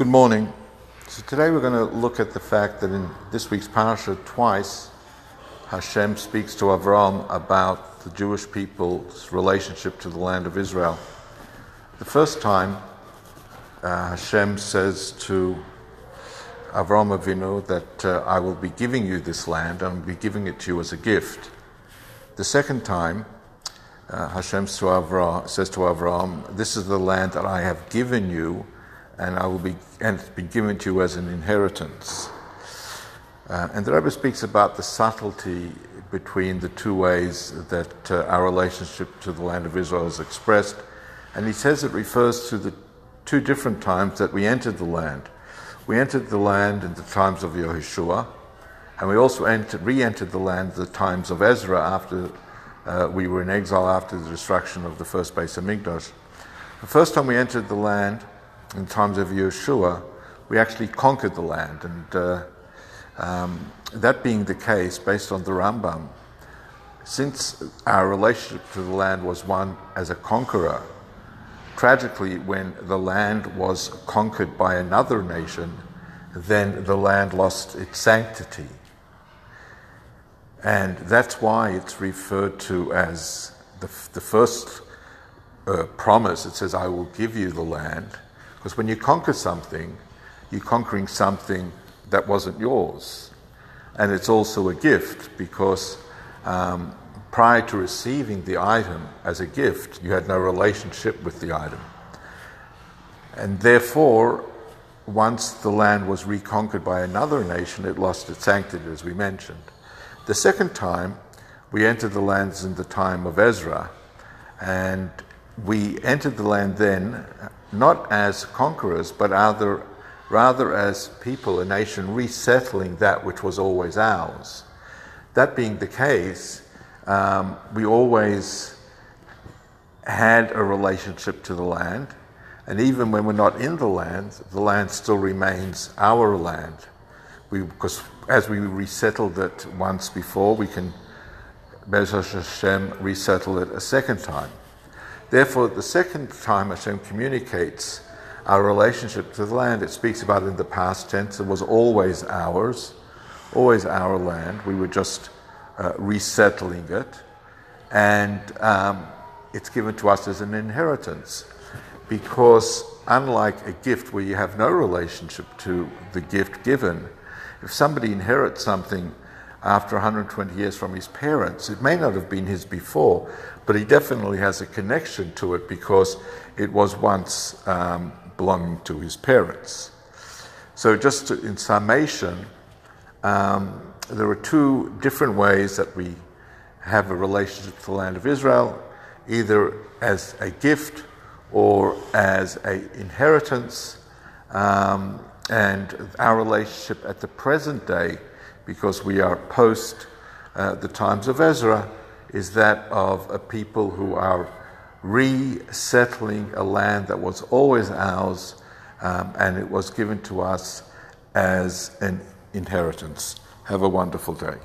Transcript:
Good morning. So today we're going to look at the fact that in this week's parasha, twice Hashem speaks to Avram about the Jewish people's relationship to the land of Israel. The first time, uh, Hashem says to Avram Avinu that uh, I will be giving you this land and I'll be giving it to you as a gift. The second time, uh, Hashem to Avram, says to Avram, This is the land that I have given you, and I will be and been given to you as an inheritance. Uh, and the Rebbe speaks about the subtlety between the two ways that uh, our relationship to the land of Israel is expressed. And he says it refers to the two different times that we entered the land. We entered the land in the times of Yehoshua, and we also entered, re-entered the land in the times of Ezra after uh, we were in exile after the destruction of the first Beis Hamikdash. The first time we entered the land in times of Yeshua, we actually conquered the land. And uh, um, that being the case, based on the Rambam, since our relationship to the land was one as a conqueror, tragically, when the land was conquered by another nation, then the land lost its sanctity. And that's why it's referred to as the, the first uh, promise. It says, I will give you the land. Because when you conquer something, you're conquering something that wasn't yours. And it's also a gift because um, prior to receiving the item as a gift, you had no relationship with the item. And therefore, once the land was reconquered by another nation, it lost its sanctity, as we mentioned. The second time, we entered the lands in the time of Ezra, and we entered the land then not as conquerors, but rather, rather as people, a nation resettling that which was always ours. That being the case, um, we always had a relationship to the land, and even when we're not in the land, the land still remains our land. We, because as we resettled it once before, we can, Bez Hashem, resettle it a second time. Therefore, the second time Hashem communicates our relationship to the land, it speaks about in the past tense. It was always ours, always our land. We were just uh, resettling it. And um, it's given to us as an inheritance. Because unlike a gift where you have no relationship to the gift given, if somebody inherits something after 120 years from his parents. It may not have been his before, but he definitely has a connection to it because it was once um, belonging to his parents. So, just to, in summation, um, there are two different ways that we have a relationship to the land of Israel, either as a gift or as an inheritance. Um, and our relationship at the present day because we are post uh, the times of Ezra, is that of a people who are resettling a land that was always ours um, and it was given to us as an inheritance. Have a wonderful day.